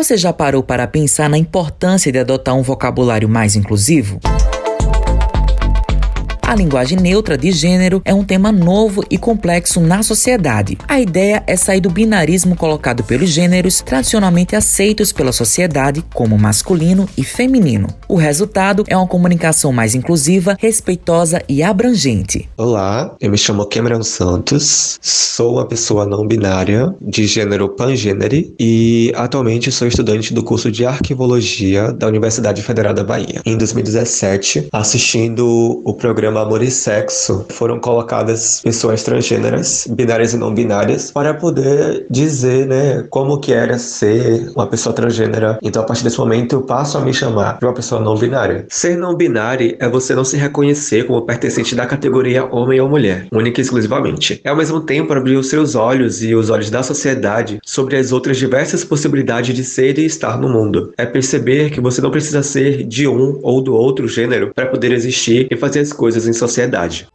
Você já parou para pensar na importância de adotar um vocabulário mais inclusivo? A linguagem neutra de gênero é um tema novo e complexo na sociedade. A ideia é sair do binarismo colocado pelos gêneros tradicionalmente aceitos pela sociedade como masculino e feminino. O resultado é uma comunicação mais inclusiva, respeitosa e abrangente. Olá, eu me chamo Cameron Santos, sou uma pessoa não binária de gênero pangênere e atualmente sou estudante do curso de Arquivologia da Universidade Federal da Bahia. Em 2017, assistindo o programa amor e sexo, foram colocadas pessoas transgêneras, binárias e não binárias, para poder dizer, né, como que era ser uma pessoa transgênera. Então, a partir desse momento, eu passo a me chamar de uma pessoa não binária. Ser não binário é você não se reconhecer como pertencente da categoria homem ou mulher, única e exclusivamente. É ao mesmo tempo abrir os seus olhos e os olhos da sociedade sobre as outras diversas possibilidades de ser e estar no mundo. É perceber que você não precisa ser de um ou do outro gênero para poder existir e fazer as coisas em sociedade.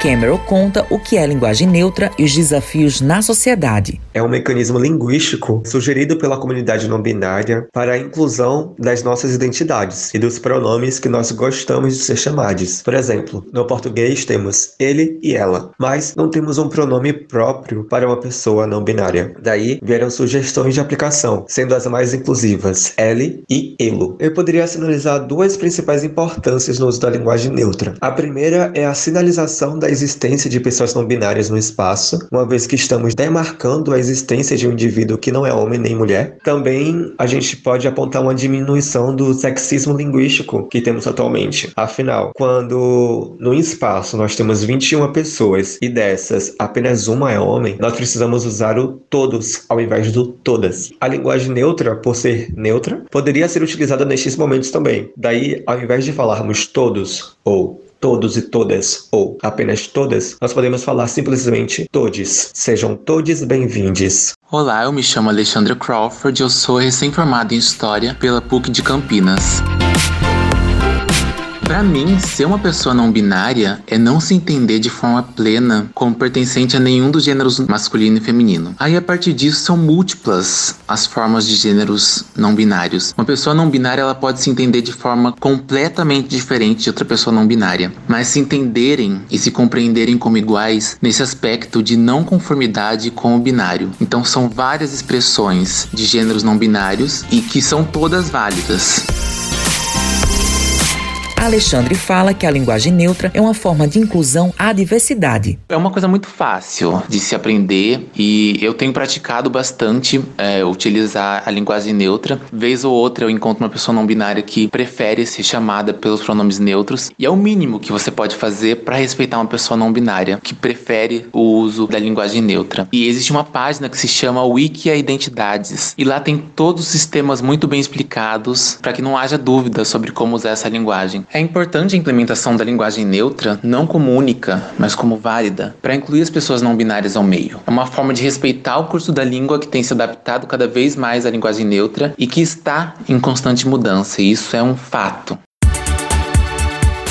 Cameron conta o que é linguagem neutra e os desafios na sociedade. É um mecanismo linguístico sugerido pela comunidade não binária para a inclusão das nossas identidades e dos pronomes que nós gostamos de ser chamados. Por exemplo, no português temos ele e ela, mas não temos um pronome próprio para uma pessoa não binária. Daí vieram sugestões de aplicação, sendo as mais inclusivas ele e elo. Eu poderia sinalizar duas principais importâncias no uso da linguagem neutra. A primeira é a sinalização da existência de pessoas não binárias no espaço, uma vez que estamos demarcando a existência de um indivíduo que não é homem nem mulher. Também a gente pode apontar uma diminuição do sexismo linguístico que temos atualmente. Afinal, quando no espaço nós temos 21 pessoas e dessas apenas uma é homem, nós precisamos usar o todos ao invés do todas. A linguagem neutra, por ser neutra, poderia ser utilizada nestes momentos também. Daí, ao invés de falarmos todos ou todos e todas, ou apenas todas, nós podemos falar simplesmente todes. Sejam todos bem-vindos. Olá, eu me chamo Alexandre Crawford eu sou recém-formado em História pela PUC de Campinas. Para mim, ser uma pessoa não binária é não se entender de forma plena como pertencente a nenhum dos gêneros masculino e feminino. Aí, a partir disso, são múltiplas as formas de gêneros não binários. Uma pessoa não binária ela pode se entender de forma completamente diferente de outra pessoa não binária, mas se entenderem e se compreenderem como iguais nesse aspecto de não conformidade com o binário. Então, são várias expressões de gêneros não binários e que são todas válidas. Alexandre fala que a linguagem neutra é uma forma de inclusão à diversidade. É uma coisa muito fácil de se aprender e eu tenho praticado bastante é, utilizar a linguagem neutra. Vez ou outra eu encontro uma pessoa não binária que prefere ser chamada pelos pronomes neutros e é o mínimo que você pode fazer para respeitar uma pessoa não binária que prefere o uso da linguagem neutra. E existe uma página que se chama Wiki Identidades e lá tem todos os sistemas muito bem explicados para que não haja dúvida sobre como usar essa linguagem. É importante a implementação da linguagem neutra, não como única, mas como válida, para incluir as pessoas não binárias ao meio. É uma forma de respeitar o curso da língua que tem se adaptado cada vez mais à linguagem neutra e que está em constante mudança, e isso é um fato.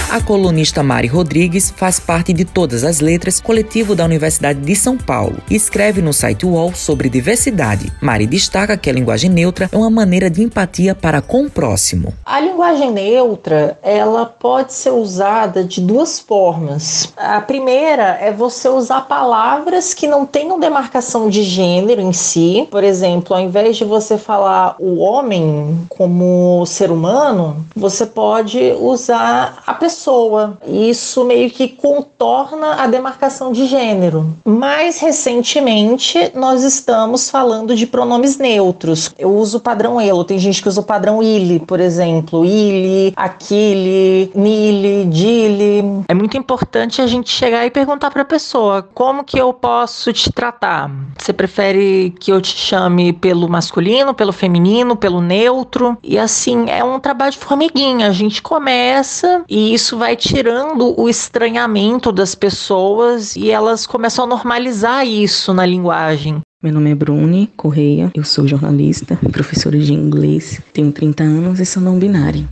A colunista Mari Rodrigues faz parte de Todas as Letras, coletivo da Universidade de São Paulo, e escreve no site UOL sobre diversidade. Mari destaca que a linguagem neutra é uma maneira de empatia para com o próximo. A linguagem neutra, ela pode ser usada de duas formas. A primeira é você usar palavras que não tenham demarcação de gênero em si. Por exemplo, ao invés de você falar o homem como ser humano, você pode usar a pessoa pessoa. Isso meio que contorna a demarcação de gênero. Mais recentemente, nós estamos falando de pronomes neutros. Eu uso o padrão elo, tem gente que usa o padrão ile, por exemplo, ile, aquile, nile, dile. É muito importante a gente chegar e perguntar para a pessoa: como que eu posso te tratar? Você prefere que eu te chame pelo masculino, pelo feminino, pelo neutro? E assim, é um trabalho de formiguinha. A gente começa e isso isso vai tirando o estranhamento das pessoas e elas começam a normalizar isso na linguagem. Meu nome é Bruni Correia, eu sou jornalista, professora de inglês, tenho 30 anos e sou não binária.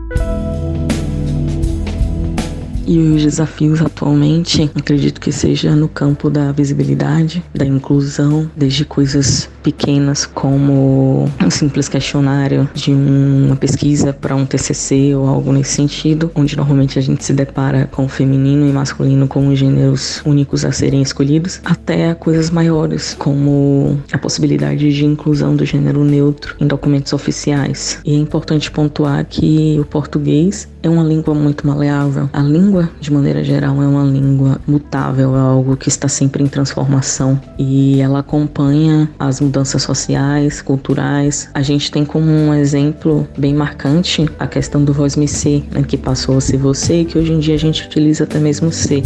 E os desafios atualmente, acredito que seja no campo da visibilidade, da inclusão, desde coisas pequenas, como um simples questionário de uma pesquisa para um TCC ou algo nesse sentido, onde normalmente a gente se depara com feminino e masculino como gêneros únicos a serem escolhidos, até coisas maiores, como a possibilidade de inclusão do gênero neutro em documentos oficiais. E é importante pontuar que o português é uma língua muito maleável. A língua, de maneira geral, é uma língua mutável, é algo que está sempre em transformação e ela acompanha as mudanças sociais, culturais. A gente tem como um exemplo bem marcante a questão do voz-me ser, né, que passou a ser você que hoje em dia a gente utiliza até mesmo ser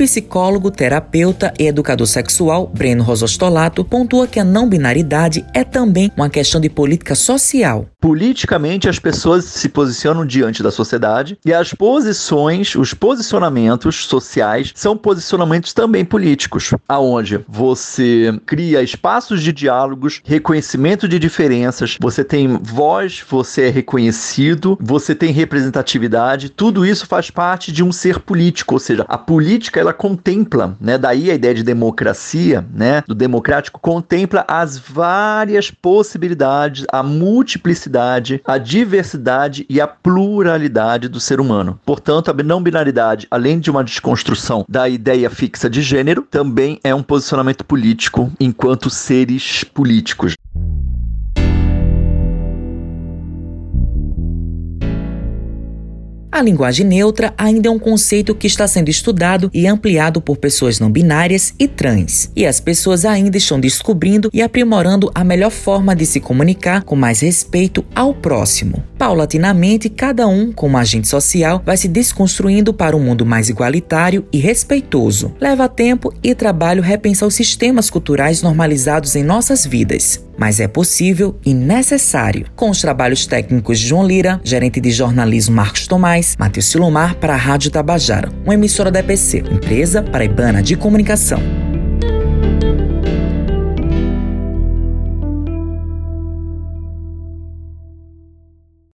psicólogo, terapeuta e educador sexual Breno Rosostolato pontua que a não binaridade é também uma questão de política social. Politicamente, as pessoas se posicionam diante da sociedade e as posições, os posicionamentos sociais são posicionamentos também políticos, aonde você cria espaços de diálogos, reconhecimento de diferenças, você tem voz, você é reconhecido, você tem representatividade, tudo isso faz parte de um ser político, ou seja, a política ela ela contempla, né, daí a ideia de democracia, né, do democrático, contempla as várias possibilidades, a multiplicidade, a diversidade e a pluralidade do ser humano. Portanto, a não binaridade, além de uma desconstrução da ideia fixa de gênero, também é um posicionamento político enquanto seres políticos. A linguagem neutra ainda é um conceito que está sendo estudado e ampliado por pessoas não binárias e trans, e as pessoas ainda estão descobrindo e aprimorando a melhor forma de se comunicar com mais respeito ao próximo. Paulatinamente, cada um, como agente social, vai se desconstruindo para um mundo mais igualitário e respeitoso. Leva tempo e trabalho repensar os sistemas culturais normalizados em nossas vidas mas é possível e necessário. Com os trabalhos técnicos de João Lira, gerente de jornalismo Marcos Tomás, Matheus Silomar para a Rádio Tabajara, uma emissora da EPC, empresa paraibana de comunicação.